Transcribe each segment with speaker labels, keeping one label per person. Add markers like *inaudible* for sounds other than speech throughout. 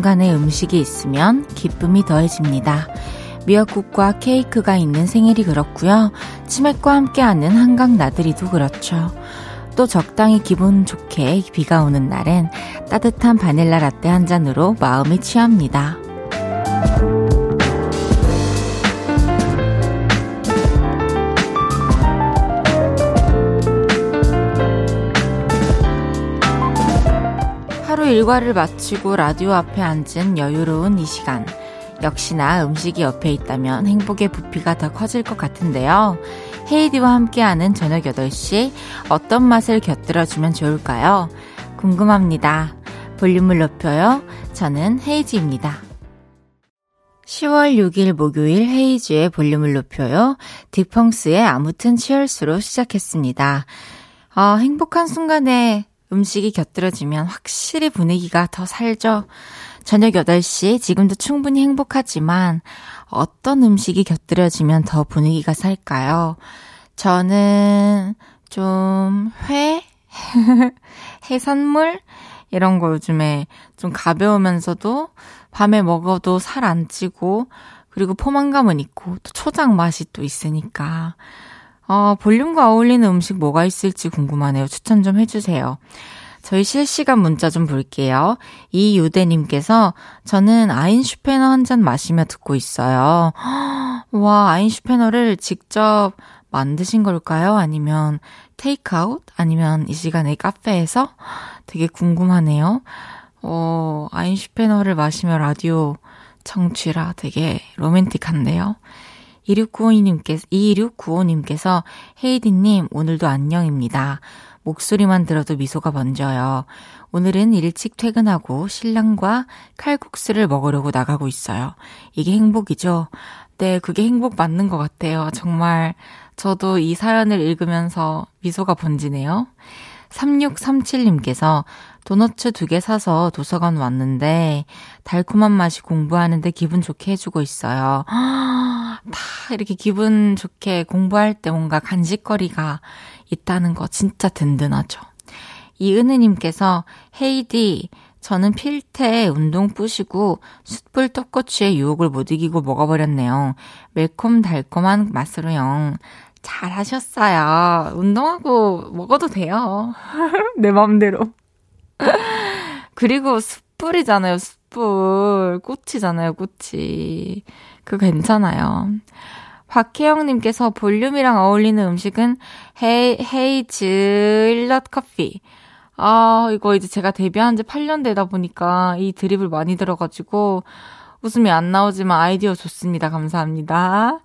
Speaker 1: 순간에 음식이 있으면 기쁨이 더해집니다. 미역국과 케이크가 있는 생일이 그렇고요. 치맥과 함께하는 한강 나들이도 그렇죠. 또 적당히 기분 좋게 비가 오는 날엔 따뜻한 바닐라 라떼 한 잔으로 마음이 취합니다. 일과를 마치고 라디오 앞에 앉은 여유로운 이 시간. 역시나 음식이 옆에 있다면 행복의 부피가 더 커질 것 같은데요. 헤이디와 함께하는 저녁 8시 어떤 맛을 곁들여주면 좋을까요? 궁금합니다. 볼륨을 높여요. 저는 헤이지입니다. 10월 6일 목요일 헤이즈의 볼륨을 높여요. 디펑스의 아무튼 치얼스로 시작했습니다. 아, 행복한 순간에 음식이 곁들여지면 확실히 분위기가 더 살죠. 저녁 8시 지금도 충분히 행복하지만 어떤 음식이 곁들여지면 더 분위기가 살까요? 저는 좀 회? *laughs* 해산물? 이런 거 요즘에 좀 가벼우면서도 밤에 먹어도 살 안 찌고 그리고 포만감은 있고 또 초장 맛이 또 있으니까 어, 볼륨과 어울리는 음식 뭐가 있을지 궁금하네요. 추천 좀 해주세요. 저희 실시간 문자 좀 볼게요. 이유대님께서 저는 아인슈페너 한 잔 마시며 듣고 있어요. 와, 아인슈페너를 직접 만드신 걸까요? 아니면 테이크아웃? 아니면 이 시간에 카페에서? 되게 궁금하네요. 어, 아인슈페너를 마시며 라디오 청취라 되게 로맨틱한데요. 2695님께서, 2695님께서 헤이디님, 오늘도 안녕입니다. 목소리만 들어도 미소가 번져요. 오늘은 일찍 퇴근하고 신랑과 칼국수를 먹으려고 나가고 있어요. 이게 행복이죠? 네, 그게 행복 맞는 것 같아요. 정말 저도 이 사연을 읽으면서 미소가 번지네요. 3637님께서 도너츠 두 개 사서 도서관 왔는데 달콤한 맛이 공부하는데 기분 좋게 해주고 있어요. *gasps* 다 이렇게 기분 좋게 공부할 때 뭔가 간식거리가 있다는 거 진짜 든든하죠. 이은혜님께서 헤이디 저는 필테 운동 뿌시고 숯불 떡꼬치의 유혹을 못 이기고 먹어버렸네요. 매콤달콤한 맛으로요. 잘 하셨어요. 운동하고 먹어도 돼요. *laughs* 내 맘대로. *laughs* 그리고 숯불이잖아요, 숯불. 꽃이잖아요, 꽃이. 그거 괜찮아요. 박혜영님께서 볼륨이랑 어울리는 음식은 헤이, 헤이즈 일럿 커피. 아, 이거 이제 제가 데뷔한 지 8년 되다 보니까 이 드립을 많이 들어가지고 웃음이 안 나오지만 아이디어 좋습니다. 감사합니다.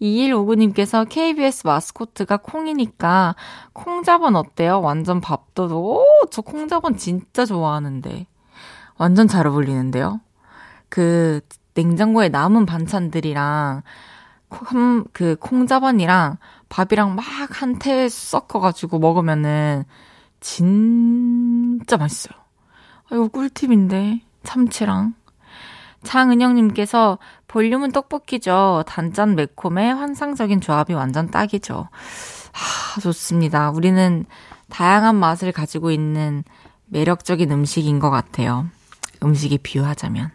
Speaker 1: 2159님께서 KBS 마스코트가 콩이니까 콩자번 어때요? 완전 밥도둑. 오, 저 콩자번 진짜 좋아하는데. 완전 잘 어울리는데요? 그 냉장고에 남은 반찬들이랑 그 콩자반이랑 밥이랑 막 한테 섞어가지고 먹으면은 진짜 맛있어요. 아, 이거 꿀팁인데. 참치랑. 장은영님께서 볼륨은 떡볶이죠. 단짠 매콤의 환상적인 조합이 완전 딱이죠. 아, 좋습니다. 우리는 다양한 맛을 가지고 있는 매력적인 음식인 것 같아요. 음식에 비유하자면.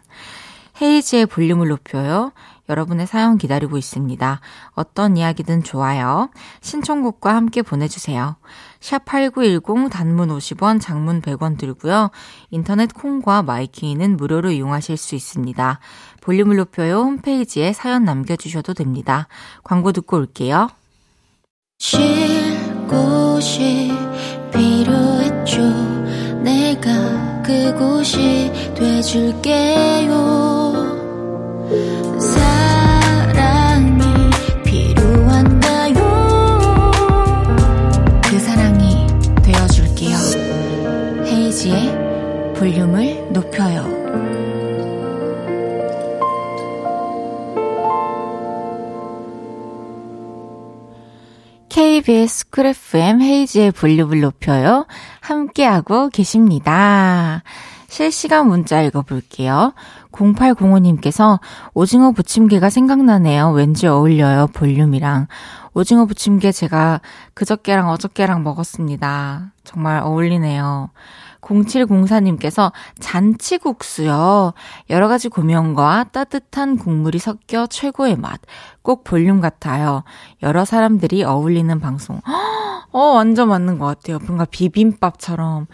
Speaker 1: 헤이즈의 볼륨을 높여요. 여러분의 사연 기다리고 있습니다. 어떤 이야기든 좋아요. 신청곡과 함께 보내주세요. 샵8910 단문 50원, 장문 100원 들고요. 인터넷 콩과 마이케이는 무료로 이용하실 수 있습니다. 볼륨을 높여요 홈페이지에 사연 남겨주셔도 됩니다. 광고 듣고 올게요. 쉴 곳이 필요했죠. 내가 그곳이 돼줄게요. 볼륨을 높여요. KBS 쿨 FM 헤이즈의 볼륨을 높여요. 함께하고 계십니다. 실시간 문자 읽어볼게요. 0805님께서 오징어 부침개가 생각나네요. 왠지 어울려요. 볼륨이랑. 오징어 부침개 제가 그저께랑 어저께랑 먹었습니다. 정말 어울리네요. 0704님께서 잔치국수요. 여러 가지 고명과 따뜻한 국물이 섞여 최고의 맛. 꼭 볼륨 같아요. 여러 사람들이 어울리는 방송. 어, 완전 맞는 것 같아요. 뭔가 비빔밥처럼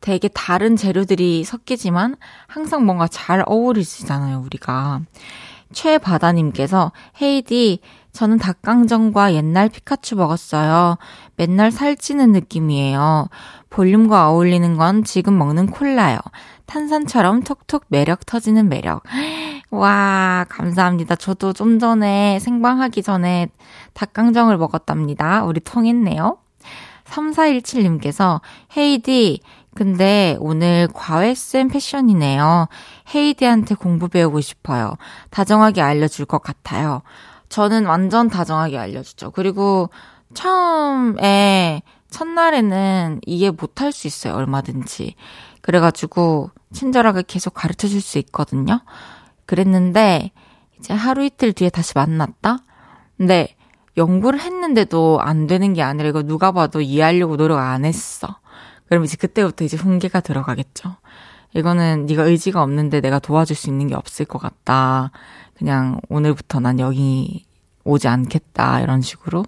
Speaker 1: 되게 다른 재료들이 섞이지만 항상 뭔가 잘 어울리시잖아요, 우리가. 최바다님께서 헤이디 저는 닭강정과 옛날 피카츄 먹었어요. 맨날 살찌는 느낌이에요. 볼륨과 어울리는 건 지금 먹는 콜라요. 탄산처럼 톡톡 매력 터지는 매력. *gasps* 와, 감사합니다. 저도 좀 전에 생방하기 전에 닭강정을 먹었답니다. 우리 통했네요. 3417님께서 헤이디 근데 오늘 과외쌤 패션이네요. 헤이디한테 공부 배우고 싶어요. 다정하게 알려줄 것 같아요. 저는 완전 다정하게 알려주죠. 그리고 처음에, 첫날에는 이해 못할 수 있어요. 얼마든지. 그래가지고, 친절하게 계속 가르쳐 줄 수 있거든요. 그랬는데, 이제 하루 이틀 뒤에 다시 만났다? 근데, 연구를 했는데도 안 되는 게 아니라 이거 누가 봐도 이해하려고 노력 안 했어. 그럼 이제 그때부터 이제 훈계가 들어가겠죠. 이거는 네가 의지가 없는데 내가 도와줄 수 있는 게 없을 것 같다. 그냥 오늘부터 난 여기 오지 않겠다. 이런 식으로.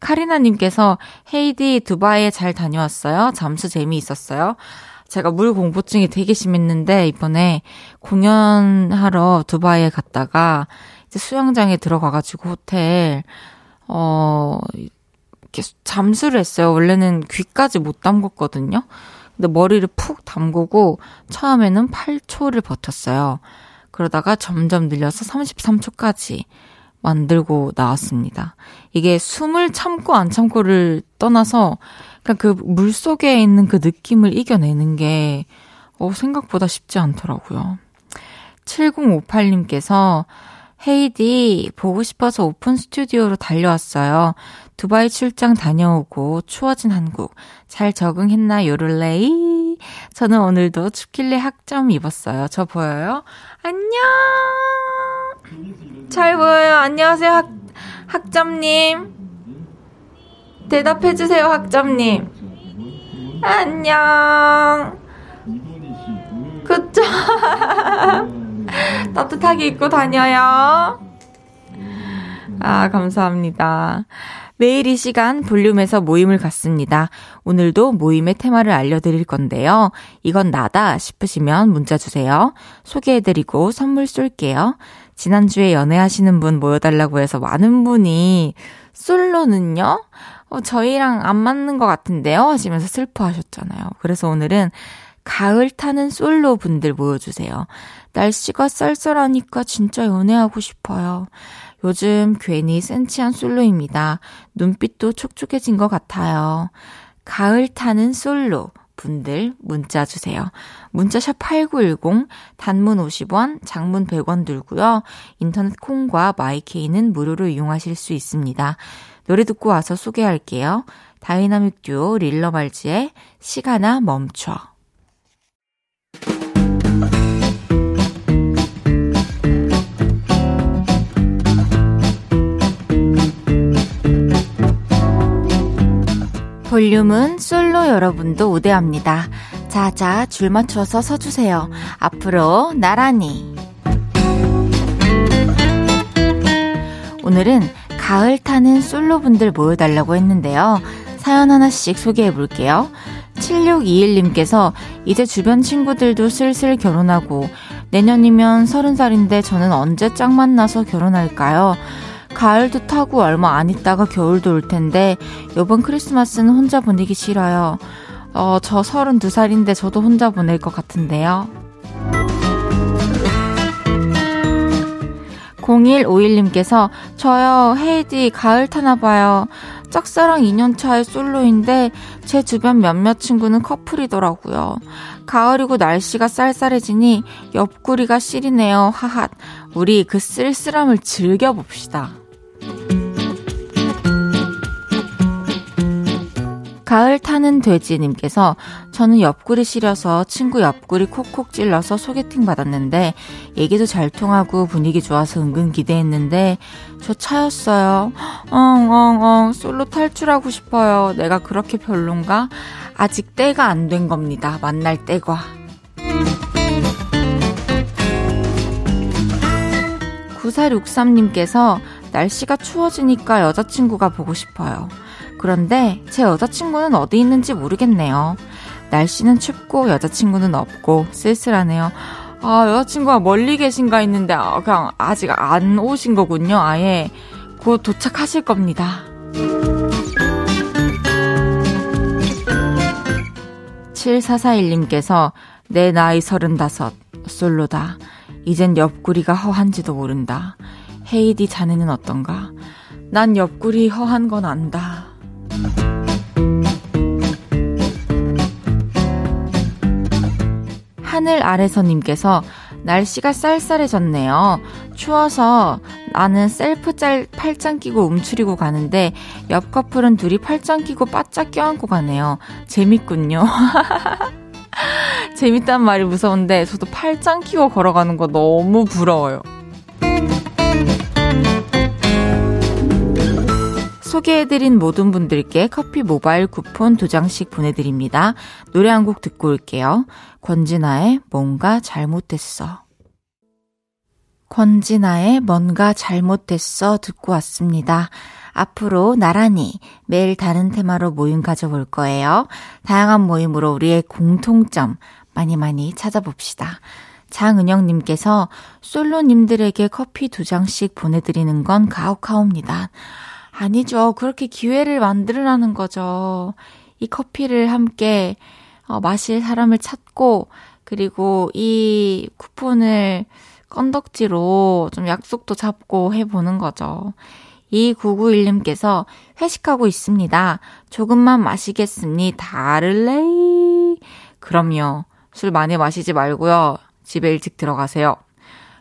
Speaker 1: 카리나님께서 헤이디 두바이에 잘 다녀왔어요. 잠수 재미있었어요. 제가 물 공포증이 되게 심했는데 이번에 공연하러 두바이에 갔다가 이제 수영장에 들어가가지고 호텔 어 이렇게 잠수를 했어요. 원래는 귀까지 못 담궜거든요. 근데 머리를 푹 담그고 처음에는 8초를 버텼어요. 그러다가 점점 늘려서 33초까지 만들고 나왔습니다. 이게 숨을 참고 안 참고를 떠나서 그냥 그 물 속에 있는 그 느낌을 이겨내는 게 어, 생각보다 쉽지 않더라고요. 7058님께서 헤이디 보고 싶어서 오픈 스튜디오로 달려왔어요. 두바이 출장 다녀오고 추워진 한국 잘 적응했나 요를레이? 저는 오늘도 춥길래 학점 입었어요. 저 보여요? 안녕. 잘 보여요. 안녕하세요 학 학점님. 대답해 주세요 학점님. 안녕. 그쵸? *laughs* 따뜻하게 입고 다녀요. 아, 감사합니다. 매일 이 시간 볼륨에서 모임을 갖습니다. 오늘도 모임의 테마를 알려드릴 건데요. 이건 나다 싶으시면 문자 주세요. 소개해드리고 선물 쏠게요. 지난주에 연애하시는 분 모여달라고 해서 많은 분이 솔로는요? 어, 저희랑 안 맞는 것 같은데요? 하시면서 슬퍼하셨잖아요. 그래서 오늘은 가을 타는 솔로 분들 모여주세요. 날씨가 쌀쌀하니까 진짜 연애하고 싶어요. 요즘 괜히 센치한 솔로입니다. 눈빛도 촉촉해진 것 같아요. 가을 타는 솔로 분들 문자 주세요. 문자샵 8910 단문 50원, 장문 100원 들고요. 인터넷 콩과 마이케이는 무료로 이용하실 수 있습니다. 노래 듣고 와서 소개할게요. 다이나믹 듀오 릴러말즈의 시간아 멈춰. 볼륨은 솔로 여러분도 우대합니다. 자자, 줄 맞춰서 서주세요. 앞으로 나란히. 오늘은 가을 타는 솔로분들 모여달라고 했는데요. 사연 하나씩 소개해 볼게요. 7621님께서 이제 주변 친구들도 슬슬 결혼하고 내년이면 30살인데 저는 언제 짝 만나서 결혼할까요? 가을도 타고 얼마 안 있다가 겨울도 올 텐데 요번 크리스마스는 혼자 보내기 싫어요. 어, 저 32살인데 저도 혼자 보낼 것 같은데요. 0151님께서 저요 헤이디 가을 타나봐요. 짝사랑 2년차의 솔로인데 제 주변 몇몇 친구는 커플이더라고요. 가을이고 날씨가 쌀쌀해지니 옆구리가 시리네요. 하핫. 우리 그 쓸쓸함을 즐겨봅시다. 가을 타는 돼지님께서 저는 옆구리 시려서 친구 옆구리 콕콕 찔러서 소개팅 받았는데 얘기도 잘 통하고 분위기 좋아서 은근 기대했는데 저 차였어요. 엉엉엉 솔로 탈출하고 싶어요. 내가 그렇게 별론가? 아직 때가 안 된 겁니다. 만날 때가. 9463님께서 날씨가 추워지니까 여자친구가 보고 싶어요. 그런데 제 여자친구는 어디 있는지 모르겠네요. 날씨는 춥고 여자친구는 없고 쓸쓸하네요. 아, 여자친구가 멀리 계신가 했는데 아, 그냥 아직 안 오신 거군요. 아예 곧 도착하실 겁니다. 7441님께서 내 나이 서른다섯 솔로다. 이젠 옆구리가 허한지도 모른다. 헤이디 자네는 어떤가? 난 옆구리 허한 건 안다. 하늘 아래서님께서 날씨가 쌀쌀해졌네요. 추워서 나는 셀프 짤 팔짱 끼고 움츠리고 가는데 옆 커플은 둘이 팔짱 끼고 바짝 껴안고 가네요. 재밌군요. *laughs* 재밌단 말이 무서운데 저도 팔짱 끼고 걸어가는 거 너무 부러워요. 소개해드린 모든 분들께 커피 모바일 쿠폰 두 장씩 보내드립니다. 노래 한 곡 듣고 올게요. 권진아의 뭔가 잘못됐어. 권진아의 뭔가 잘못됐어 듣고 왔습니다. 앞으로 나란히 매일 다른 테마로 모임 가져볼 거예요. 다양한 모임으로 우리의 공통점 많이 많이 찾아봅시다. 장은영님께서 솔로님들에게 커피 두 장씩 보내드리는 건 가혹하옵니다. 아니죠. 그렇게 기회를 만들으라는 거죠. 이 커피를 함께 어, 마실 사람을 찾고, 그리고 이 쿠폰을 건덕지로 좀 약속도 잡고 해보는 거죠. 2991님께서 회식하고 있습니다. 조금만 마시겠습니 다를레이. 그럼요. 술 많이 마시지 말고요. 집에 일찍 들어가세요.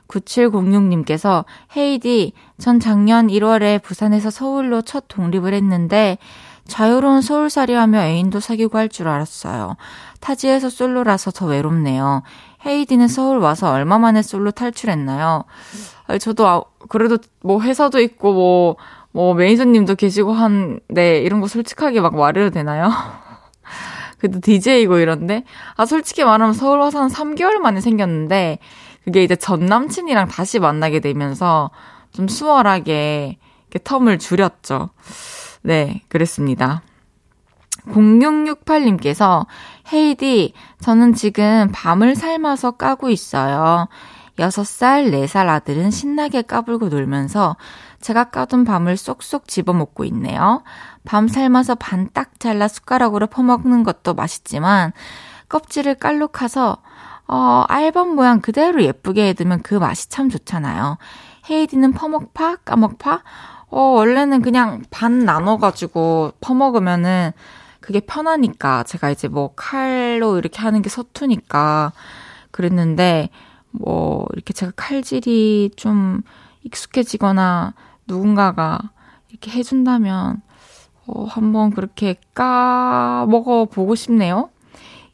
Speaker 1: 9706님께서 헤이디, 전 작년 1월에 부산에서 서울로 첫 독립을 했는데 자유로운 서울살이 하며 애인도 사귀고 할 줄 알았어요. 타지에서 솔로라서 더 외롭네요. 헤이디는 서울 와서 얼마 만에 솔로 탈출했나요? 아니, 저도 아, 그래도 뭐 회사도 있고 뭐, 뭐 매니저님도 계시고 한데 이런 거 솔직하게 막 말해도 되나요? *laughs* 그래도 DJ이고 이런데 아 솔직히 말하면 서울 와서 한 3개월 만에 생겼는데 그게 이제 전 남친이랑 다시 만나게 되면서 좀 수월하게 텀을 줄였죠. 네, 그랬습니다. 0668님께서 헤이디, 저는 지금 밤을 삶아서 까고 있어요. 6살, 4살 아들은 신나게 까불고 놀면서 제가 까둔 밤을 쏙쏙 집어먹고 있네요. 밤 삶아서 반 딱 잘라 숟가락으로 퍼먹는 것도 맛있지만 껍질을 깔록해서 어, 알밤 모양 그대로 예쁘게 해두면 그 맛이 참 좋잖아요. 헤이디는 퍼먹파? 까먹파? 어, 원래는 그냥 반 나눠가지고 퍼먹으면은 그게 편하니까 제가 이제 뭐 칼로 이렇게 하는 게 서투니까 그랬는데 뭐 이렇게 제가 칼질이 좀 익숙해지거나 누군가가 이렇게 해준다면 어, 한번 그렇게 까 먹어 보고 싶네요.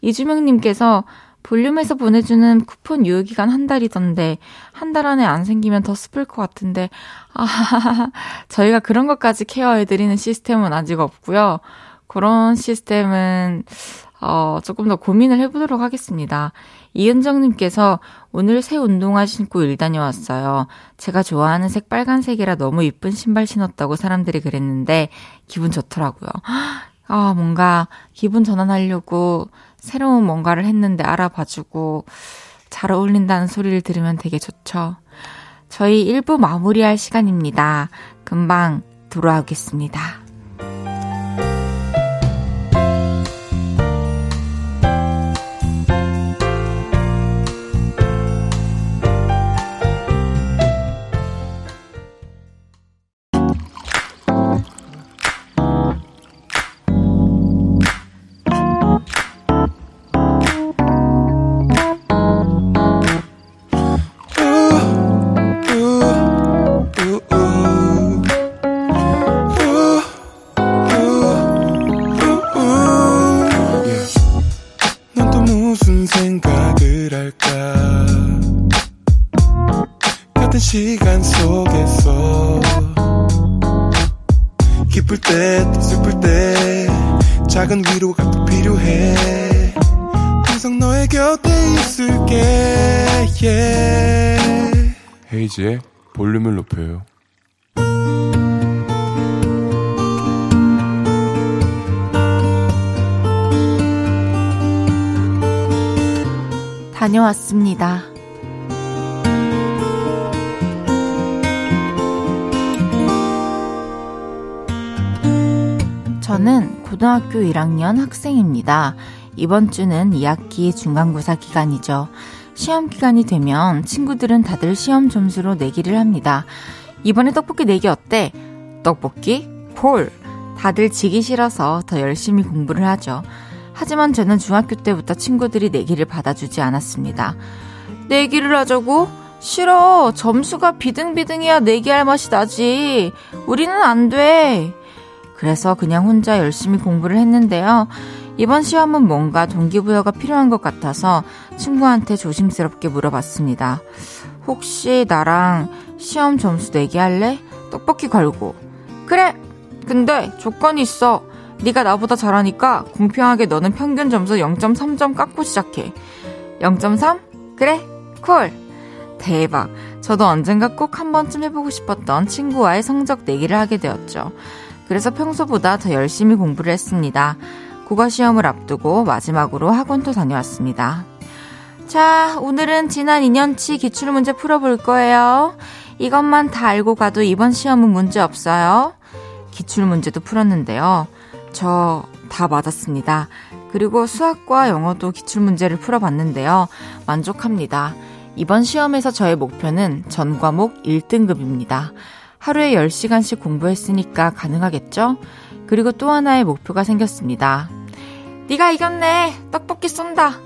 Speaker 1: 이주명님께서 볼륨에서 보내주는 쿠폰 유효기간 한 달이던데, 한 달 안에 안 생기면 더 슬플 것 같은데, 아, *laughs* 저희가 그런 것까지 케어해드리는 시스템은 아직 없고요. 그런 시스템은, 어, 조금 더 고민을 해보도록 하겠습니다. 이은정님께서 오늘 새 운동화 신고 일 다녀왔어요. 제가 좋아하는 색 빨간색이라 너무 이쁜 신발 신었다고 사람들이 그랬는데, 기분 좋더라고요. *gasps* 아, 뭔가 기분 전환하려고 새로운 뭔가를 했는데 알아봐주고 잘 어울린다는 소리를 들으면 되게 좋죠. 저희 1부 마무리할 시간입니다. 금방 돌아오겠습니다. 고등학교 1학년 학생입니다. 이번 주는 2학기 중간고사 기간이죠. 시험 기간이 되면 친구들은 다들 시험 점수로 내기를 합니다. 이번에 떡볶이 내기 어때? 떡볶이? 콜! 다들 지기 싫어서 더 열심히 공부를 하죠. 하지만 저는 중학교 때부터 친구들이 내기를 받아주지 않았습니다. 내기를 하자고? 싫어. 점수가 비등비등해야 내기할 맛이 나지. 우리는 안 돼. 그래서 그냥 혼자 열심히 공부를 했는데요. 이번 시험은 뭔가 동기부여가 필요한 것 같아서 친구한테 조심스럽게 물어봤습니다. 혹시 나랑 시험 점수 내기 할래? 떡볶이 걸고. 그래! 근데 조건이 있어. 네가 나보다 잘하니까 공평하게 너는 평균 점수 0.3점 깎고 시작해. 0.3? 그래, 콜. 대박. 저도 언젠가 꼭 한 번쯤 해보고 싶었던 친구와의 성적 내기를 하게 되었죠. 그래서 평소보다 더 열심히 공부를 했습니다. 국어 시험을 앞두고 마지막으로 학원도 다녀왔습니다. 자, 오늘은 지난 2년치 기출문제 풀어볼 거예요. 이것만 다 알고 가도 이번 시험은 문제 없어요. 기출문제도 풀었는데요. 저 다 맞았습니다. 그리고 수학과 영어도 기출문제를 풀어봤는데요. 만족합니다. 이번 시험에서 저의 목표는 전 과목 1등급입니다. 하루에 10시간씩 공부했으니까 가능하겠죠? 그리고 또 하나의 목표가 생겼습니다. 네가 이겼네! 떡볶이 쏜다!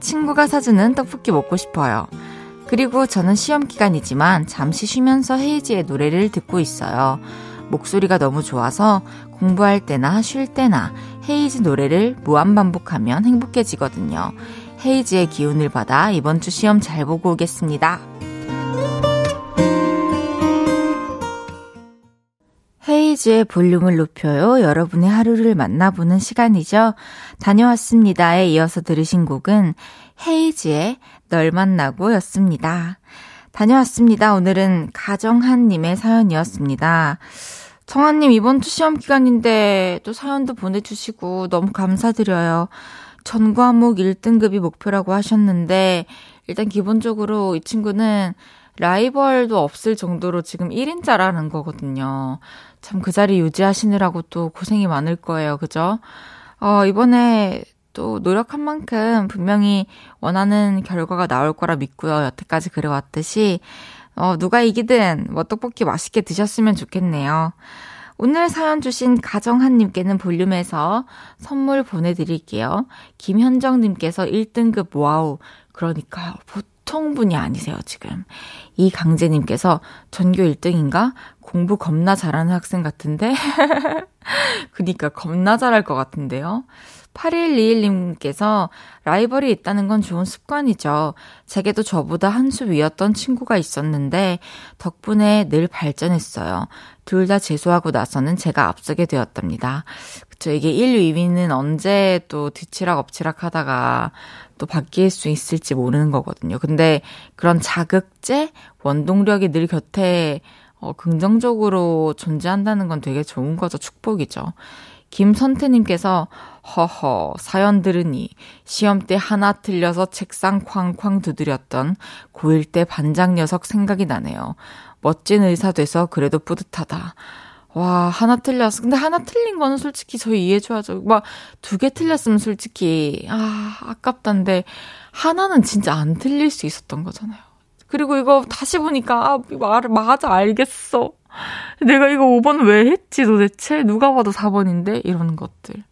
Speaker 1: 친구가 사주는 떡볶이 먹고 싶어요. 그리고 저는 시험 기간이지만 잠시 쉬면서 헤이지의 노래를 듣고 있어요. 목소리가 너무 좋아서 공부할 때나 쉴 때나 헤이즈 노래를 무한 반복하면 행복해지거든요. 헤이즈의 기운을 받아 이번 주 시험 잘 보고 오겠습니다. 헤이즈의 볼륨을 높여요. 여러분의 하루를 만나보는 시간이죠. 다녀왔습니다에 이어서 들으신 곡은 헤이즈의 널 만나고 였습니다. 다녀왔습니다. 오늘은 가정한님의 사연이었습니다. 청아님, 이번 주 시험 기간인데 또 사연도 보내주시고 너무 감사드려요. 전 과목 1등급이 목표라고 하셨는데, 일단 기본적으로 이 친구는 라이벌도 없을 정도로 지금 1인자라는 거거든요. 참 그 자리 유지하시느라고 또 고생이 많을 거예요. 그죠? 어, 이번에 또 노력한 만큼 분명히 원하는 결과가 나올 거라 믿고요. 여태까지 그래왔듯이 어, 누가 이기든 뭐 떡볶이 맛있게 드셨으면 좋겠네요. 오늘 사연 주신 가정한님께는 볼륨에서 선물 보내드릴게요. 김현정님께서 1등급 wow. 그러니까 보통 분이 아니세요, 지금. 이 강재님께서 전교 1등인가? 공부 겁나 잘하는 학생 같은데? *laughs* 그니까 겁나 잘할 것 같은데요. 8121님께서 라이벌이 있다는 건 좋은 습관이죠. 제게도 저보다 한 수 위였던 친구가 있었는데 덕분에 늘 발전했어요. 둘 다 재수하고 나서는 제가 앞서게 되었답니다. 그쵸. 이게 1, 2위는 언제 또 뒤치락 엎치락 하다가 또 바뀔 수 있을지 모르는 거거든요. 근데 그런 자극제, 원동력이 늘 곁에 어, 긍정적으로 존재한다는 건 되게 좋은 거죠. 축복이죠. 김선태님께서 허허 사연 들으니 시험 때 하나 틀려서 책상 쾅쾅 두드렸던 고1 때 반장 녀석 생각이 나네요. 멋진 의사 돼서 그래도 뿌듯하다. 와, 하나 틀렸어. 근데 하나 틀린 거는 솔직히 저희 이해줘야죠. 막, 두 개 틀렸으면 솔직히, 아, 아깝단데, 하나는 진짜 안 틀릴 수 있었던 거잖아요. 그리고 이거 다시 보니까, 아, 말, 맞아, 알겠어. 내가 이거 5번 왜 했지 도대체? 누가 봐도 4번인데? 이런 것들.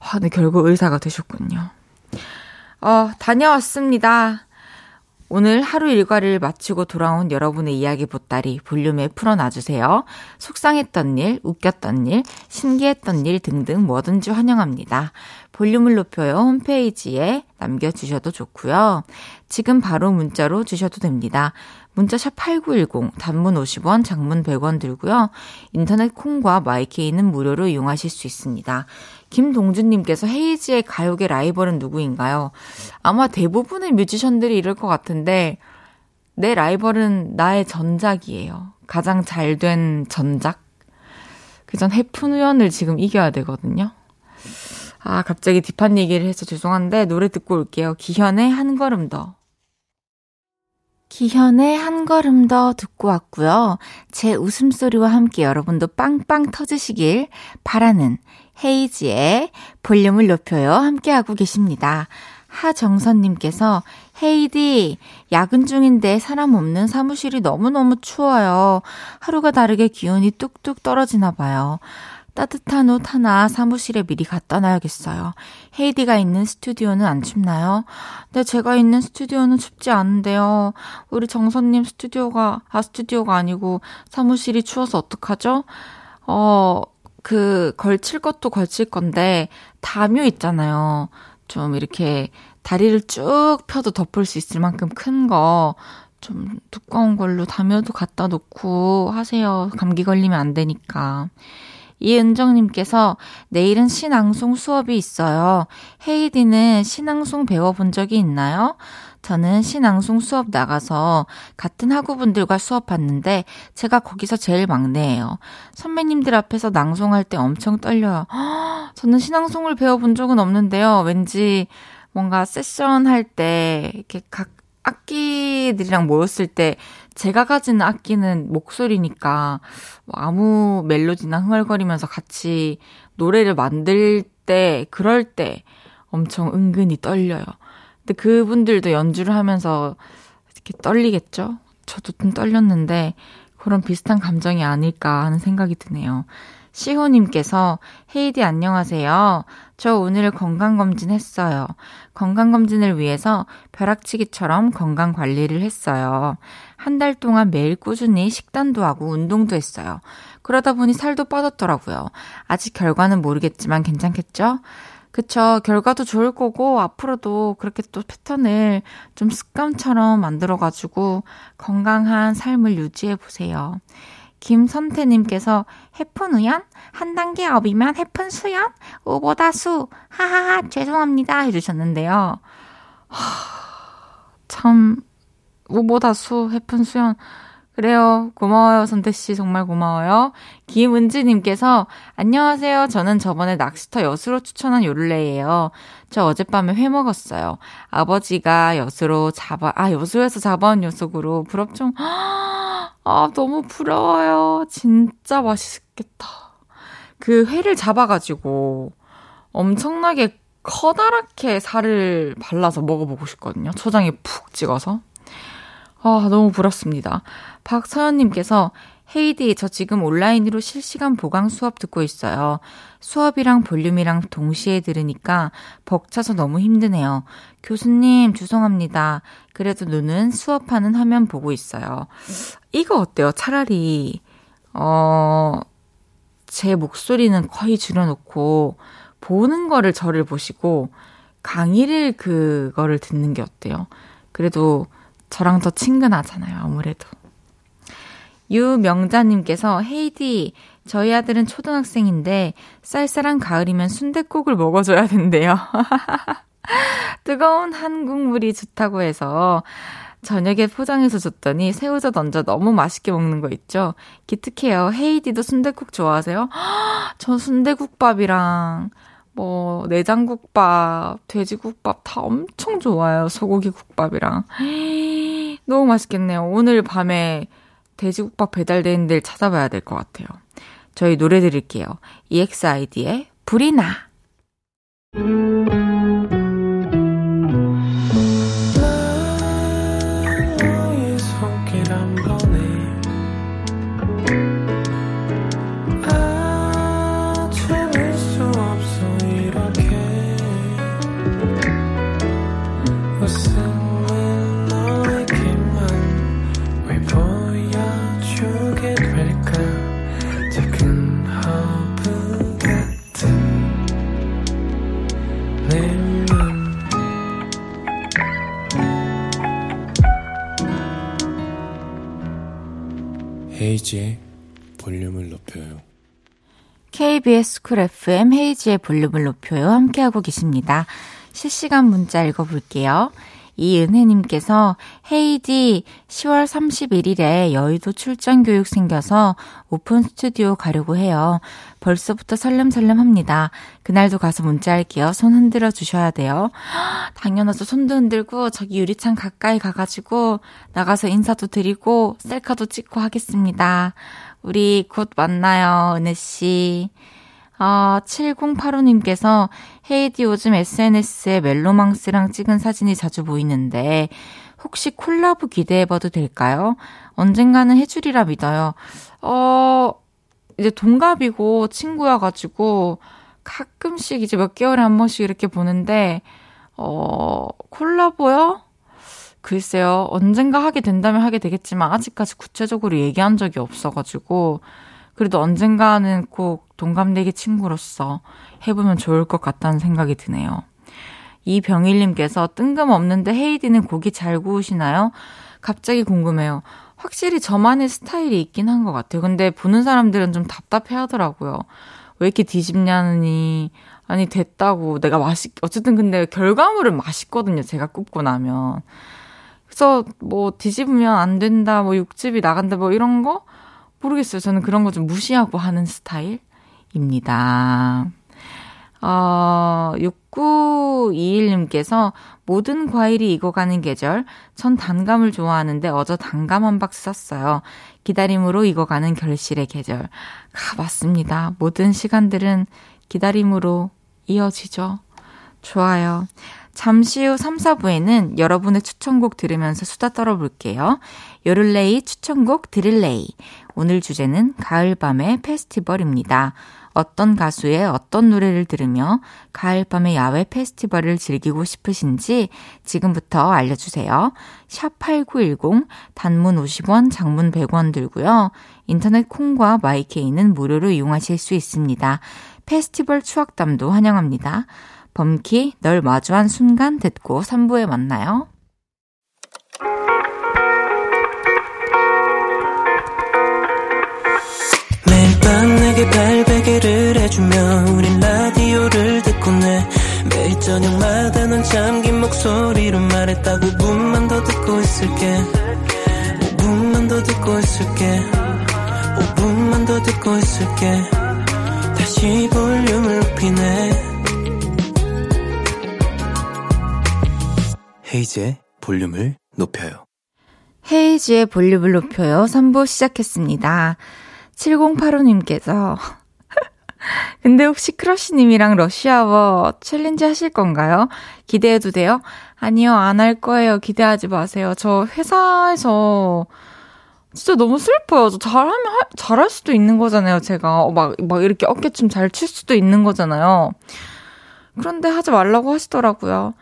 Speaker 1: 아, 근데 결국 의사가 되셨군요. 어, 다녀왔습니다. 오늘 하루 일과를 마치고 돌아온 여러분의 이야기 보따리 볼륨에 풀어놔주세요. 속상했던 일, 웃겼던 일, 신기했던 일 등등 뭐든지 환영합니다. 볼륨을 높여요 홈페이지에 남겨주셔도 좋고요. 지금 바로 문자로 주셔도 됩니다. 문자샵 8910, 단문 50원, 장문 100원 들고요. 인터넷 콩과 마이케이는 무료로 이용하실 수 있습니다. 김동준님께서 헤이지의 가요계 라이벌은 누구인가요? 아마 대부분의 뮤지션들이 이럴 것 같은데, 내 라이벌은 나의 전작이에요. 가장 잘 된 전작? 그전 해픈 우연을 지금 이겨야 되거든요. 아, 갑자기 딥한 얘기를 해서 죄송한데, 노래 듣고 올게요. 기현의 한 걸음 더. 기현의 한 걸음 더 듣고 왔고요. 제 웃음소리와 함께 여러분도 빵빵 터지시길 바라는 헤이지의 볼륨을 높여요. 함께하고 계십니다. 하정선님께서 헤이디, 야근 중인데 사람 없는 사무실이 너무너무 추워요. 하루가 다르게 기온이 뚝뚝 떨어지나 봐요. 따뜻한 옷 하나 사무실에 미리 갖다 놔야겠어요. 헤이디가 있는 스튜디오는 안 춥나요? 네, 제가 있는 스튜디오는 춥지 않은데요. 우리 정선님 스튜디오가, 아, 스튜디오가 아니고 사무실이 추워서 어떡하죠? 어, 그, 걸칠 것도 걸칠 건데, 담요 있잖아요. 좀 이렇게 다리를 쭉 펴도 덮을 수 있을 만큼 큰 거, 좀 두꺼운 걸로 담요도 갖다 놓고 하세요. 감기 걸리면 안 되니까. 이은정님께서 내일은 신앙송 수업이 있어요. 헤이디는 신앙송 배워본 적이 있나요? 저는 신앙송 수업 나가서 같은 학우분들과 수업 봤는데 제가 거기서 제일 막내예요. 선배님들 앞에서 낭송할 때 엄청 떨려요. 저는 신앙송을 배워본 적은 없는데요. 왠지 뭔가 세션 할 때 이렇게 각 악기들이랑 모였을 때 제가 가진 악기는 목소리니까 뭐 아무 멜로디나 흥얼거리면서 같이 노래를 만들 때 그럴 때 엄청 은근히 떨려요. 근데 그분들도 연주를 하면서 이렇게 떨리겠죠? 저도 좀 떨렸는데 그런 비슷한 감정이 아닐까 하는 생각이 드네요. 시호님께서 헤이디 안녕하세요. 저 오늘 건강검진 했어요. 건강검진을 위해서 벼락치기처럼 건강 관리를 했어요. 한 달 동안 매일 꾸준히 식단도 하고 운동도 했어요. 그러다 보니 살도 빠졌더라고요. 아직 결과는 모르겠지만 괜찮겠죠? 그쵸. 결과도 좋을 거고, 앞으로도 그렇게 또 패턴을 좀 습관처럼 만들어가지고 건강한 삶을 유지해 보세요. 김선태님께서 해픈 우연? 한 단계 업이면 해픈 수연? 우보다 수. 하하하, 죄송합니다. 해주셨는데요. 하, 참, 우보다 수, 해픈 수연. 그래요. 고마워요, 선태씨. 정말 고마워요. 김은지님께서, 안녕하세요. 저는 저번에 낚시터 엿으로 추천한 요를레예요. 저 어젯밤에 회 먹었어요. 아버지가 엿으로 잡아, 아, 여수에서 잡아온 녀석으로 부럽 좀, 아, 너무 부러워요. 진짜 맛있겠다. 그 회를 잡아가지고 엄청나게 커다랗게 살을 발라서 먹어보고 싶거든요. 초장에 푹 찍어서. 아, 너무 부럽습니다. 박서연님께서 헤이디, 저 지금 온라인으로 실시간 보강 수업 듣고 있어요. 수업이랑 볼륨이랑 동시에 들으니까 벅차서 너무 힘드네요. 교수님, 죄송합니다. 그래도 눈은 수업하는 화면 보고 있어요. 이거 어때요? 차라리, 어, 제 목소리는 거의 줄여놓고, 보는 거를 저를 보시고, 강의를 그거를 듣는 게 어때요? 그래도 저랑 더 친근하잖아요, 아무래도. 유명자님께서 헤이디 저희 아들은 초등학생인데 쌀쌀한 가을이면 순댓국을 먹어줘야 된대요. *laughs* 뜨거운 한국물이 좋다고 해서 저녁에 포장해서 줬더니 새우젓 얹어 너무 맛있게 먹는 거 있죠? 기특해요. 헤이디도 순댓국 좋아하세요? *gasps* 저 순대국밥이랑 뭐 내장국밥, 돼지국밥 다 엄청 좋아요. 소고기 국밥이랑. 너무 맛있겠네요. 오늘 밤에 돼지국밥 배달되는 데를 찾아봐야 될 것 같아요. 저희 노래 드릴게요. EXID의 불이 나. KBS 쿨 FM 헤이즈의 볼륨을 높여요. 함께하고 계십니다. 실시간 문자 읽어볼게요. 이은혜님께서 헤이디 10월 31일에 여의도 출장 교육 생겨서 오픈 스튜디오 가려고 해요. 벌써부터 설렘설렘 합니다. 그날도 가서 문자할게요. 손 흔들어 주셔야 돼요. *gasps* 당연하죠. 손도 흔들고 저기 유리창 가까이 가가지고 나가서 인사도 드리고 셀카도 찍고 하겠습니다. 우리 곧 만나요, 은혜씨. 아, 7085님께서 헤이디 요즘 SNS에 멜로망스랑 찍은 사진이 자주 보이는데 혹시 콜라보 기대해봐도 될까요? 언젠가는 해주리라 믿어요. 어, 이제 동갑이고 친구여가지고 가끔씩 이제 몇 개월에 한 번씩 이렇게 보는데, 어, 콜라보요? 글쎄요, 언젠가 하게 된다면 하게 되겠지만 아직까지 구체적으로 얘기한 적이 없어가지고, 그래도 언젠가는 꼭 동갑내기 친구로서 해보면 좋을 것 같다는 생각이 드네요. 이병일님께서 뜬금없는데 헤이디는 고기 잘 구우시나요? 갑자기 궁금해요. 확실히 저만의 스타일이 있긴 한 것 같아요. 근데 보는 사람들은 좀 답답해 하더라고요. 왜 이렇게 뒤집냐니. 아니, 됐다고. 내가 맛있, 어쨌든 근데 결과물은 맛있거든요. 제가 굽고 나면. 그래서 뭐 뒤집으면 안 된다, 뭐 육즙이 나간다, 뭐 이런 거? 모르겠어요. 저는 그런 거 좀 무시하고 하는 스타일입니다. 어, 6921님께서 모든 과일이 익어가는 계절, 전 단감을 좋아하는데 어저 단감 한 박스 샀어요. 기다림으로 익어가는 결실의 계절. 아, 맞습니다. 모든 시간들은 기다림으로 이어지죠. 좋아요. 잠시 후 3, 4부에는 여러분의 추천곡 들으면서 수다 떨어볼게요. 요를레이 추천곡 드릴레이. 오늘 주제는 가을밤의 페스티벌입니다. 어떤 가수의 어떤 노래를 들으며 가을밤의 야외 페스티벌을 즐기고 싶으신지 지금부터 알려주세요. 샵8910 단문 50원, 장문 100원 들고요. 인터넷 콩과 마이케이는 무료로 이용하실 수 있습니다. 페스티벌 추억담도 환영합니다. 범키 널 마주한 순간 듣고 3부에 만나요.
Speaker 2: 매일 밤 내게 발베개를 해주며 우린 라디오를 듣고 내 매일 저녁마다 넌 잠긴 목소리로 말했다 5분만 더 듣고 있을게. 5분만 더 듣고 있을게. 5분만 더 듣고 있을게. 다시 볼륨을 높이네 헤이즈의 볼륨을 높여요.
Speaker 1: 헤이즈의 볼륨을 높여요. 3부 시작했습니다. 7085님께서 *laughs* 근데 혹시 크러쉬님이랑 Rush Hour challenge 하실 건가요? 기대해도 돼요? 아니요, 안 할 거예요. 기대하지 마세요. 저 회사에서 진짜 너무 슬퍼요. 저 잘하면 하, 잘할 수도 있는 거잖아요. 제가 어, 막, 막 이렇게 어깨춤 잘 출 수도 있는 거잖아요. 그런데 하지 말라고 하시더라고요.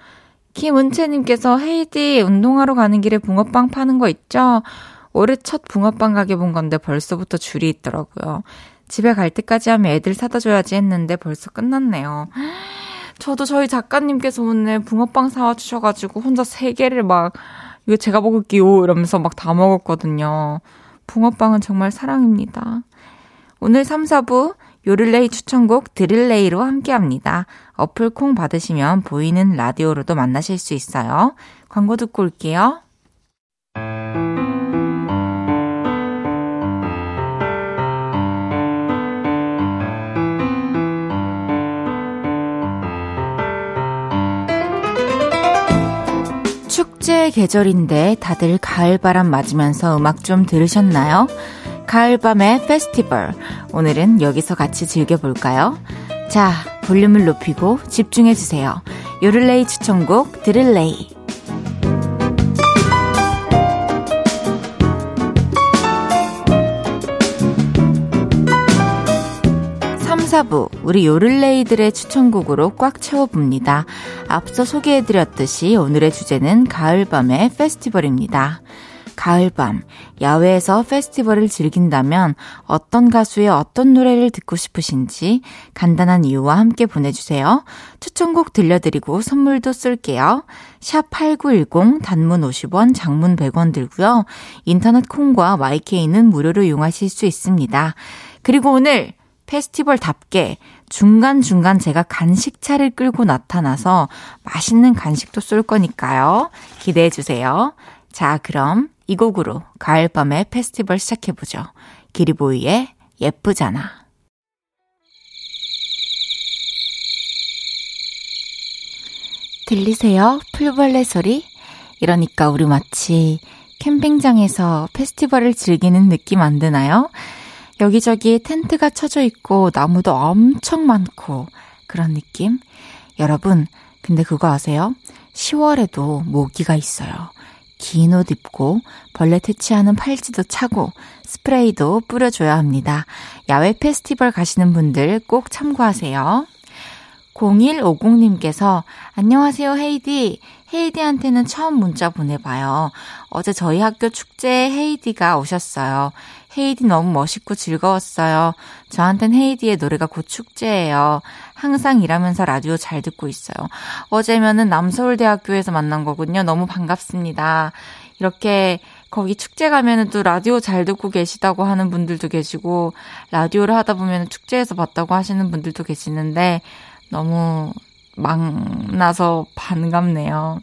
Speaker 1: 김은채님께서 헤이디 운동하러 가는 길에 붕어빵 파는 거 있죠? 올해 첫 붕어빵 가게 본 건데 벌써부터 줄이 있더라고요. 집에 갈 때까지 하면 애들 사다 줘야지 했는데 벌써 끝났네요. *gasps* 저도 저희 작가님께서 오늘 붕어빵 사와 주셔가지고 혼자 세 개를 막 이거 제가 먹을게요 이러면서 막 다 먹었거든요. 붕어빵은 정말 사랑입니다. 오늘 3, 4부 요를레이 추천곡 드릴레이로 함께합니다. 어플 콩 받으시면 보이는 라디오로도 만나실 수 있어요. 광고 듣고 올게요. 축제 계절인데 다들 가을바람 맞으면서 음악 좀 들으셨나요? 가을밤의 페스티벌. 오늘은 여기서 같이 즐겨볼까요? 자, 볼륨을 높이고 집중해주세요. 요를레이 추천곡 드릴레이. 3, 4부 우리 요를레이들의 추천곡으로 꽉 채워봅니다. 앞서 소개해드렸듯이 오늘의 주제는 가을밤의 페스티벌입니다. 가을밤, 야외에서 페스티벌을 즐긴다면 어떤 가수의 어떤 노래를 듣고 싶으신지 간단한 이유와 함께 보내주세요. 추천곡 들려드리고 선물도 쏠게요. 샵 8910 단문 50원, 장문 100원 들고요. 인터넷 콩과 YK는 무료로 이용하실 수 있습니다. 그리고 오늘 페스티벌답게 중간중간 제가 간식차를 끌고 나타나서 맛있는 간식도 쏠 거니까요. 기대해 주세요. 자, 그럼 이 곡으로 가을밤의 페스티벌 시작해보죠. 기리보이의 예쁘잖아. 들리세요? 풀벌레 소리? 이러니까 우리 마치 캠핑장에서 페스티벌을 즐기는 느낌 안 드나요? 여기저기 텐트가 쳐져 있고 나무도 엄청 많고 그런 느낌? 여러분, 근데 그거 아세요? 10월에도 모기가 있어요. 긴 옷 입고 벌레 퇴치하는 팔찌도 차고 스프레이도 뿌려줘야 합니다. 야외 페스티벌 가시는 분들 꼭 참고하세요. 0150님께서 안녕하세요 헤이디. 헤이디한테는 처음 문자 보내봐요. 어제 저희 학교 축제에 헤이디가 오셨어요. 헤이디 너무 멋있고 즐거웠어요. 저한텐 헤이디의 노래가 곧 축제예요. 항상 일하면서 라디오 잘 듣고 있어요. 어제면은 남서울대학교에서 만난 거군요. 너무 반갑습니다. 이렇게 거기 축제 가면은 또 라디오 잘 듣고 계시다고 하는 분들도 계시고, 라디오를 하다 보면 축제에서 봤다고 하시는 분들도 계시는데, 너무 만나서 반갑네요.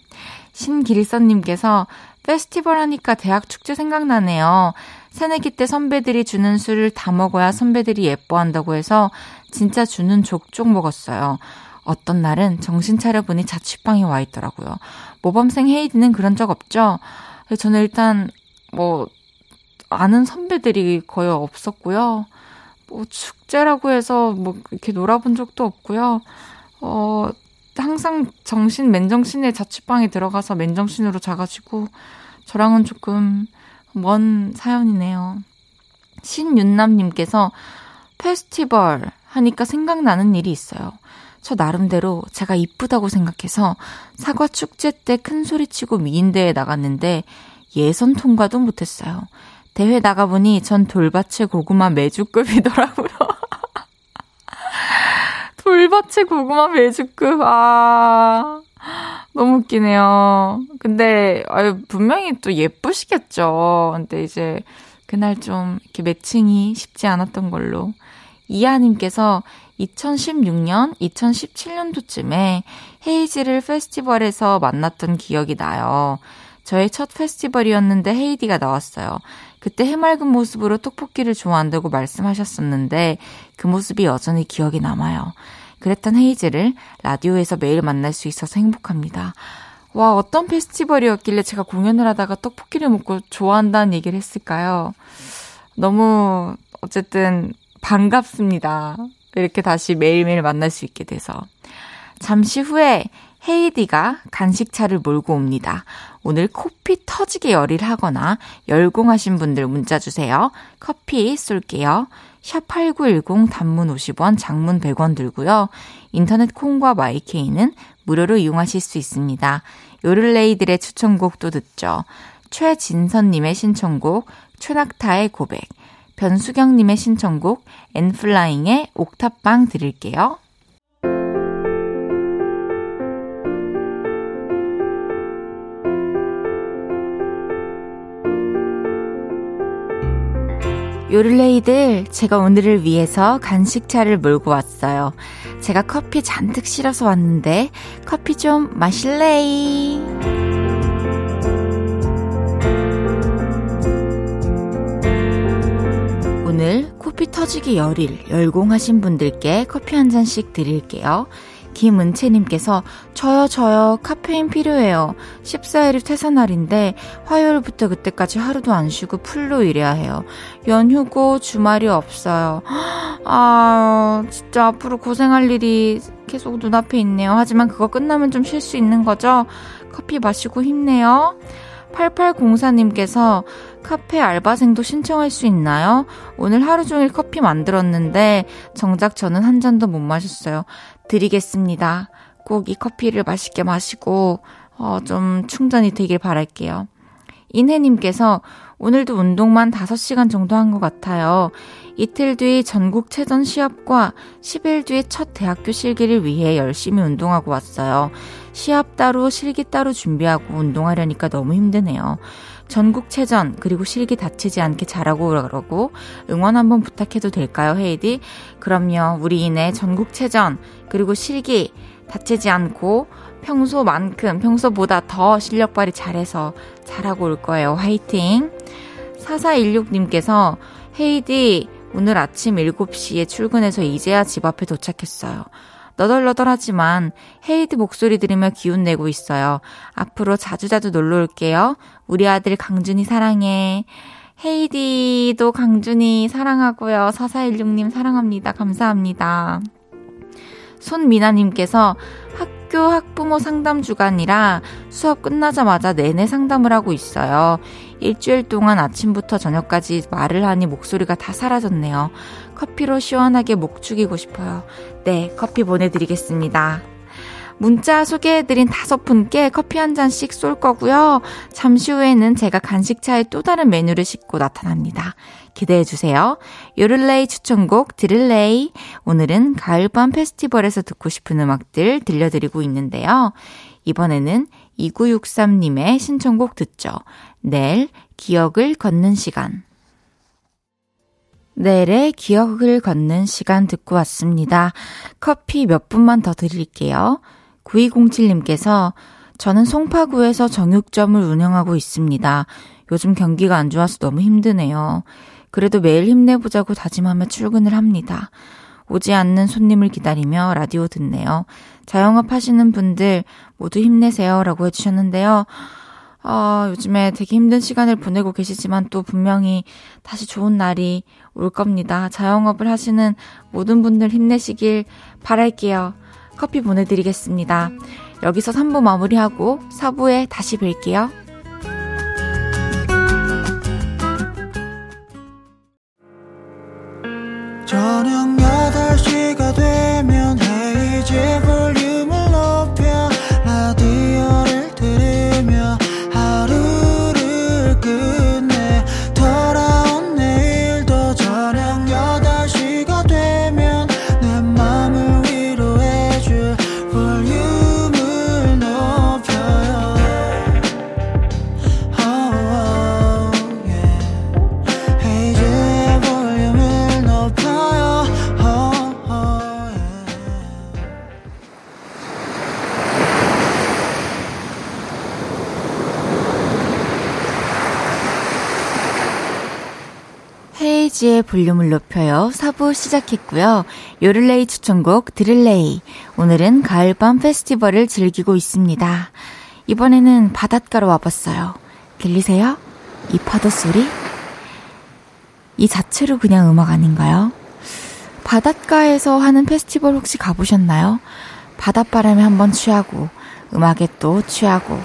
Speaker 1: 신길선님께서 페스티벌 하니까 대학 축제 생각나네요. 새내기 때 선배들이 주는 술을 다 먹어야 선배들이 예뻐한다고 해서 진짜 주는 족족 먹었어요. 어떤 날은 정신 차려보니 자취방에 와 있더라고요. 모범생 헤이디는 그런 적 없죠? 저는 일단 뭐 아는 선배들이 거의 없었고요. 뭐 축제라고 해서 뭐 이렇게 놀아본 적도 없고요. 어 항상 정신 맨정신에 자취방에 들어가서 맨정신으로 자가지고 저랑은 조금 먼 사연이네요. 신윤남님께서 페스티벌 하니까 생각나는 일이 있어요. 저 나름대로 제가 이쁘다고 생각해서 사과 축제 때 큰 소리 치고 미인대에 나갔는데 예선 통과도 못했어요. 대회 나가보니 전 돌밭의 고구마 매주급이더라고요. *laughs* 돌밭의 고구마 매주급, 아. 너무 웃기네요. 근데, 아유, 분명히 또 예쁘시겠죠. 근데 이제, 그날 좀 이렇게 매칭이 쉽지 않았던 걸로. 이하님께서 2016년, 2017년도쯤에 헤이즈를 페스티벌에서 만났던 기억이 나요. 저의 첫 페스티벌이었는데 헤이디가 나왔어요. 그때 해맑은 모습으로 떡볶이를 좋아한다고 말씀하셨었는데 그 모습이 여전히 기억이 남아요. 그랬던 헤이즈를 라디오에서 매일 만날 수 있어서 행복합니다. 와, 어떤 페스티벌이었길래 제가 공연을 하다가 떡볶이를 먹고 좋아한다는 얘기를 했을까요? 너무, 어쨌든, 반갑습니다. 이렇게 다시 매일매일 만날 수 있게 돼서. 잠시 후에 헤이디가 간식차를 몰고 옵니다. 오늘 코피 터지게 열일 하거나 열공하신 분들 문자 주세요. 커피 쏠게요. 샵8910 단문 50원, 장문 100원 들고요. 인터넷 콩과 마이케이는 무료로 이용하실 수 있습니다. 요를레이들의 추천곡도 듣죠. 최진선님의 신청곡, 최낙타의 고백, 변수경님의 신청곡, 엔플라잉의 옥탑방 드릴게요. 요를레이들, 제가 오늘을 위해서 간식차를 몰고 왔어요. 제가 커피 잔뜩 실어서 왔는데, 커피 좀 마실래이? 오늘 코피 터지기 열일 열공하신 분들께 커피 한 잔씩 드릴게요. 김은채님께서 저요 저요 카페인 필요해요. 14일이 퇴사날인데 화요일부터 그때까지 하루도 안 쉬고 풀로 일해야 해요. 연휴고 주말이 없어요. *gasps* 아 진짜 앞으로 고생할 일이 계속 눈앞에 있네요. 하지만 그거 끝나면 좀 쉴 수 있는 거죠? 커피 마시고 힘내요. 8804님께서 카페 알바생도 신청할 수 있나요? 오늘 하루 종일 커피 만들었는데 정작 저는 한 잔도 못 마셨어요. 드리겠습니다. 꼭 이 커피를 맛있게 마시고 어, 좀 충전이 되길 바랄게요. 인혜님께서 오늘도 운동만 5시간 정도 한 것 같아요. 이틀 뒤 전국체전 시합과 10일 뒤에 첫 대학교 실기를 위해 열심히 운동하고 왔어요. 시합 따로 실기 따로 준비하고 운동하려니까 너무 힘드네요. 전국체전 그리고 실기 다치지 않게 잘하고 그러고 응원 한번 부탁해도 될까요, 헤이디? 그럼요. 우리 이내 전국체전 그리고 실기 다치지 않고 평소만큼 평소보다 더 실력 발휘 잘해서 잘하고 올 거예요. 화이팅! 4416님께서 헤이디 오늘 아침 7시에 출근해서 이제야 집 앞에 도착했어요. 너덜너덜하지만 헤이드 목소리 들으며 기운 내고 있어요. 앞으로 자주자주 놀러 올게요. 우리 아들 강준이 사랑해. 헤이디도 강준이 사랑하고요. 4416님 사랑합니다. 감사합니다. 손미나님께서 학교 학부모 상담 주간이라 수업 끝나자마자 내내 상담을 하고 있어요. 일주일 동안 아침부터 저녁까지 말을 하니 목소리가 다 사라졌네요. 커피로 시원하게 목 죽이고 싶어요. 네, 커피 보내드리겠습니다. 문자 소개해드린 다섯 분께 커피 한 잔씩 쏠 거고요. 잠시 후에는 제가 간식차에 또 다른 메뉴를 싣고 나타납니다. 기대해주세요. 요를레이 추천곡 드릴레이. 오늘은 가을밤 페스티벌에서 듣고 싶은 음악들 들려드리고 있는데요. 이번에는 2963님의 신청곡 듣죠. 내일 기억을 걷는 시간. 내일의 기억을 걷는 시간 듣고 왔습니다. 커피 몇 분만 더 드릴게요. 9207님께서 저는 송파구에서 정육점을 운영하고 있습니다. 요즘 경기가 안 좋아서 너무 힘드네요. 그래도 매일 힘내보자고 다짐하며 출근을 합니다. 오지 않는 손님을 기다리며 라디오 듣네요. 자영업 하시는 분들 모두 힘내세요. 라고 해주셨는데요. 어, 요즘에 되게 힘든 시간을 보내고 계시지만 또 분명히 다시 좋은 날이 올 겁니다. 자영업을 하시는 모든 분들 힘내시길 바랄게요. 커피 보내드리겠습니다. 여기서 3부 마무리하고 4부에 다시 뵐게요. 저녁 8시가 되면 헤이즈 홈페이지의 볼륨을 높여요. 4부 시작했고요. 요를레이 추천곡 드릴레이. 오늘은 가을밤 페스티벌을 즐기고 있습니다. 이번에는 바닷가로 와봤어요. 들리세요? 이 파도 소리? 이 자체로 그냥 음악 아닌가요? 바닷가에서 하는 페스티벌 혹시 가보셨나요? 바닷바람에 한번 취하고, 음악에 또 취하고,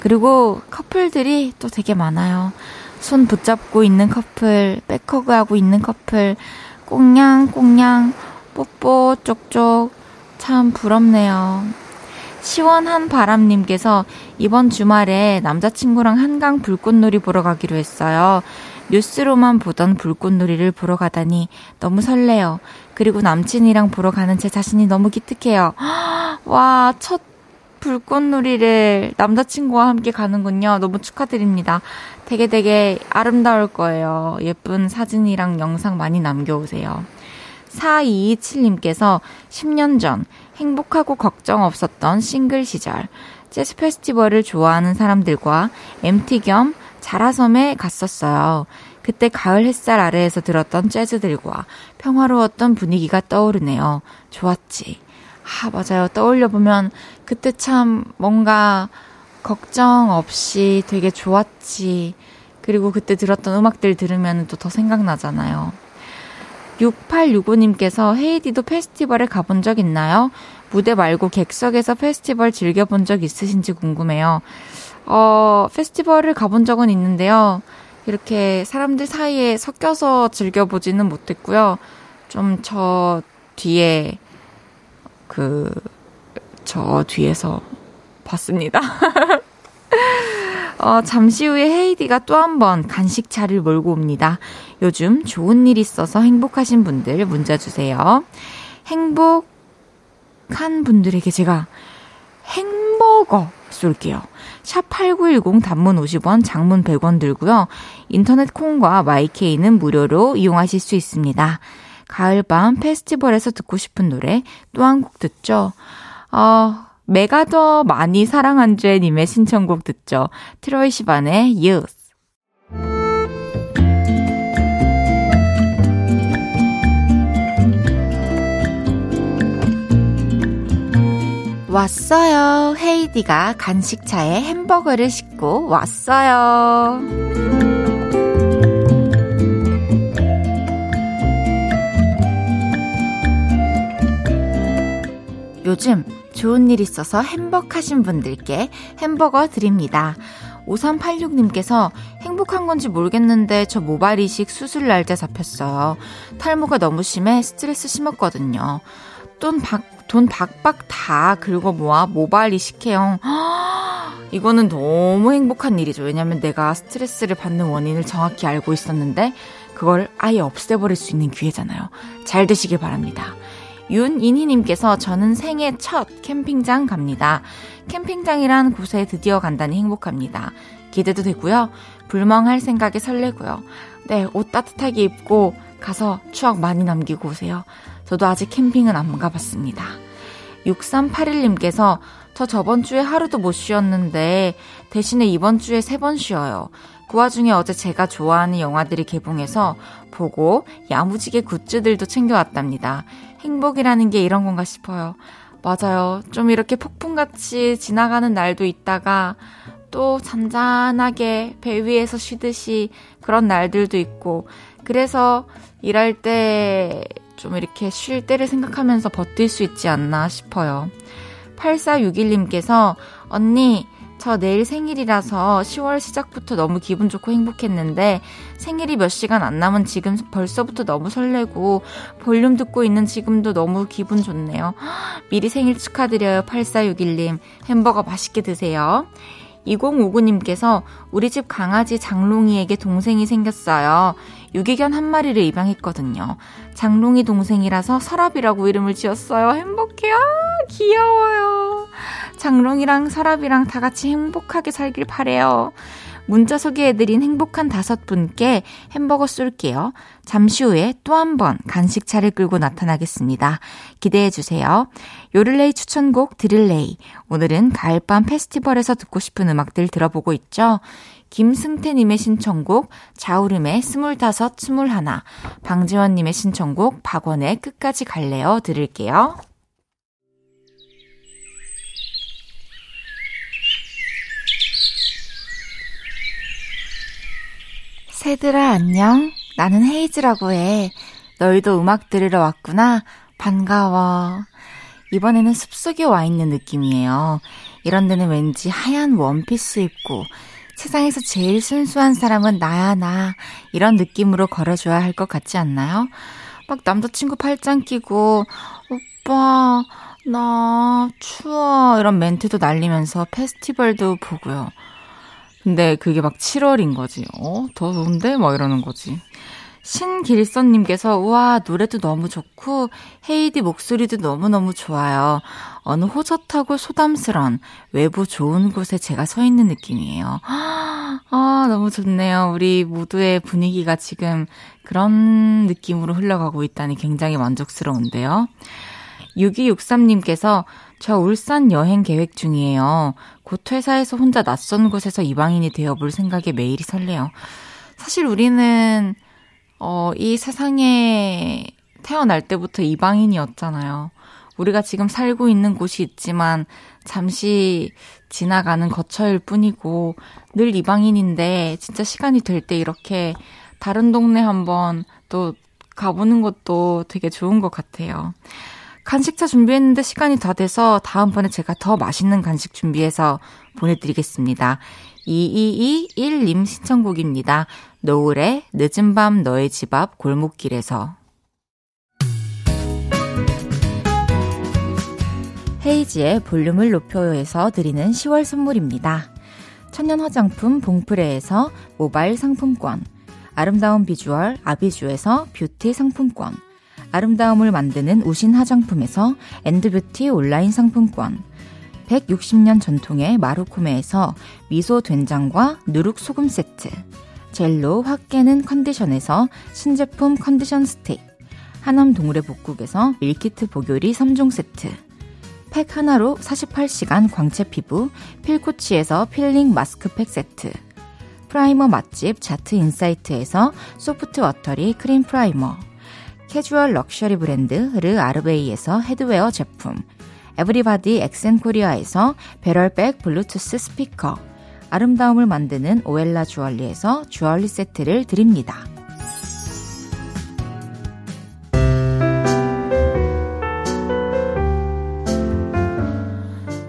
Speaker 1: 그리고 커플들이 또 되게 많아요. 손 붙잡고 있는 커플, 백허그하고 있는 커플, 꽁냥꽁냥, 뽀뽀 쪽쪽, 참 부럽네요. 시원한 바람님께서 이번 주말에 남자친구랑 한강 불꽃놀이 보러 가기로 했어요. 뉴스로만 보던 불꽃놀이를 보러 가다니 너무 설레요. 그리고 남친이랑 보러 가는 제 자신이 너무 기특해요. *gasps* 와, 첫 불꽃놀이를 남자친구와 함께 가는군요. 너무 축하드립니다. 되게 되게 아름다울 거예요. 예쁜 사진이랑 영상 많이 남겨오세요. 4227님께서 10년 전 행복하고 걱정 없었던 싱글 시절 재즈 페스티벌을 좋아하는 사람들과 MT 겸 자라섬에 갔었어요. 그때 가을 햇살 아래에서 들었던 재즈들과 평화로웠던 분위기가 떠오르네요. 좋았지. 아, 맞아요. 떠올려보면 그때 참 뭔가 걱정 없이 되게 좋았지. 그리고 그때 들었던 음악들 들으면 또 더 생각나잖아요. 6865님께서 헤이디도 페스티벌에 가본 적 있나요? 무대 말고 객석에서 페스티벌 즐겨본 적 있으신지 궁금해요. 어, 페스티벌을 가본 적은 있는데요. 이렇게 사람들 사이에 섞여서 즐겨보지는 못했고요. 좀 저 뒤에, 그, 저 뒤에서 봤습니다. *laughs* 어, 잠시 후에 헤이디가 또 한 번 간식 차를 몰고 옵니다. 요즘 좋은 일 있어서 행복하신 분들 문자 주세요. 행복한 분들에게 제가 햄버거 쏠게요. 샵8910 단문 50원, 장문 100원 들고요. 인터넷 콩과 마이케이는 무료로 이용하실 수 있습니다. 가을밤 페스티벌에서 듣고 싶은 노래 또 한 곡 듣죠. 어, 메가 더 많이 사랑한 죄님의 신청곡 듣죠. 트로이 시반의 Youth. 왔어요. 헤이디가 간식차에 햄버거를 싣고 왔어요. 요즘 좋은 일 있어서 행복하신 분들께 햄버거 드립니다. 5386님께서 행복한 건지 모르겠는데 저 모발 이식 수술 날짜 잡혔어요. 탈모가 너무 심해 스트레스 심었거든요. 돈 박, 돈 박박 다 긁어 모아 모발 이식해요. *gasps* 이거는 너무 행복한 일이죠. 왜냐면 내가 스트레스를 받는 원인을 정확히 알고 있었는데 그걸 아예 없애버릴 수 있는 기회잖아요. 잘 되시길 바랍니다. 윤인희님께서 저는 생애 첫 캠핑장 갑니다. 캠핑장이란 곳에 드디어 간다니 행복합니다. 기대도 되고요. 불멍할 생각에 설레고요. 네, 옷 따뜻하게 입고 가서 추억 많이 남기고 오세요. 저도 아직 캠핑은 안 가봤습니다. 6381님께서 저 저번 주에 하루도 못 쉬었는데 대신에 이번 주에 세 번 쉬어요. 그 와중에 어제 제가 좋아하는 영화들이 개봉해서 보고 야무지게 굿즈들도 챙겨왔답니다. 행복이라는 게 이런 건가 싶어요. 맞아요. 좀 이렇게 폭풍같이 지나가는 날도 있다가 또 잔잔하게 배 위에서 쉬듯이 그런 날들도 있고 그래서 일할 때 좀 이렇게 쉴 때를 생각하면서 버틸 수 있지 않나 싶어요. 8461님께서 언니 저 내일 생일이라서 10월 시작부터 너무 기분 좋고 행복했는데 생일이 몇 시간 안 남은 지금 벌써부터 너무 설레고 볼륨 듣고 있는 지금도 너무 기분 좋네요. 미리 생일 축하드려요. 8461님. 햄버거 맛있게 드세요. 2059님께서 우리 집 강아지 장롱이에게 동생이 생겼어요. 유기견 한 마리를 입양했거든요. 장롱이 동생이라서 서랍이라고 이름을 지었어요. 행복해요. 귀여워요. 장롱이랑 서랍이랑 다 같이 행복하게 살길 바래요. 문자 소개해드린 행복한 다섯 분께 햄버거 쏠게요. 잠시 후에 또 한 번 간식차를 끌고 나타나겠습니다. 기대해주세요. 요를레이 추천곡 드릴레이. 오늘은 가을밤 페스티벌에서 듣고 싶은 음악들 들어보고 있죠. 김승태님의 신청곡 자우림의 스물다섯 스물하나 방지원님의 신청곡 박원의 끝까지 갈래요 들을게요. 새들아 안녕. 나는 헤이즈라고 해. 너희도 음악 들으러 왔구나. 반가워. 이번에는 숲속에 와 있는 느낌이에요. 이런 데는 왠지 하얀 원피스 입고 세상에서 제일 순수한 사람은 나야 나 이런 느낌으로 걸어줘야 할 것 같지 않나요? 막 남자친구 팔짱 끼고 오빠 나 추워 이런 멘트도 날리면서 페스티벌도 보고요. 근데 그게 막 7월인 거지. 어? 더 더운데? 막 이러는 거지. 신길선님께서, 우와, 노래도 너무 좋고, 헤이디 목소리도 너무너무 좋아요. 어느 호젓하고 소담스런, 외부 좋은 곳에 제가 서 있는 느낌이에요. 아, 너무 좋네요. 우리 모두의 분위기가 지금 그런 느낌으로 흘러가고 있다니 굉장히 만족스러운데요. 6263님께서 저 울산 여행 계획 중이에요. 곧 회사에서 혼자 낯선 곳에서 이방인이 되어볼 생각에 매일이 설레요. 사실 우리는, 어, 이 세상에 태어날 때부터 이방인이었잖아요. 우리가 지금 살고 있는 곳이 있지만 잠시 지나가는 거처일 뿐이고 늘 이방인인데 진짜 시간이 될 때 이렇게 다른 동네 한번 또 가보는 것도 되게 좋은 것 같아요. 간식차 준비했는데 시간이 다 돼서 다음번에 제가 더 맛있는 간식 준비해서 보내드리겠습니다. 2221님 신청곡입니다. 노을의 늦은 밤 너의 집 앞 골목길에서 헤이지의 볼륨을 높여요에서 드리는 10월 선물입니다. 천연 화장품 봉프레에서 모바일 상품권, 아름다운 비주얼 아비주에서 뷰티 상품권, 아름다움을 만드는 우신 화장품에서 엔드뷰티 온라인 상품권, 160년 전통의 마루코메에서 미소 된장과 누룩 소금 세트, 젤로 확 깨는 컨디션에서 신제품 컨디션 스틱, 하남 동물의 복국에서 밀키트 보교리 3종 세트, 팩 하나로 48시간 광채 피부 필코치에서 필링 마스크팩 세트, primer 맛집 자트 인사이트에서 soft watery cream primer, 캐주얼 럭셔리 브랜드 르 아르베이에서 headwear 제품, 에브리바디 엑센코리아에서 barrel bag 블루투스 스피커, 아름다움을 만드는 오엘라 주얼리에서 주얼리 세트를 드립니다.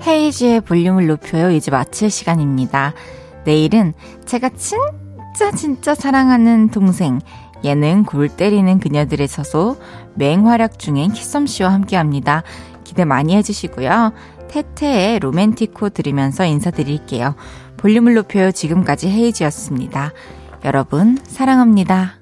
Speaker 1: 헤이즈의 볼륨을 높여요. 이제 마칠 시간입니다. 내일은 제가 진짜 진짜 사랑하는 동생 예능 골 때리는 그녀들의 서소 맹활약 중인 키썸 씨와 함께 합니다. 기대 많이 해주시고요. 태태의 로맨티코 들으면서 인사드릴게요. 볼륨을 높여요. 지금까지 헤이지였습니다. 여러분, 사랑합니다.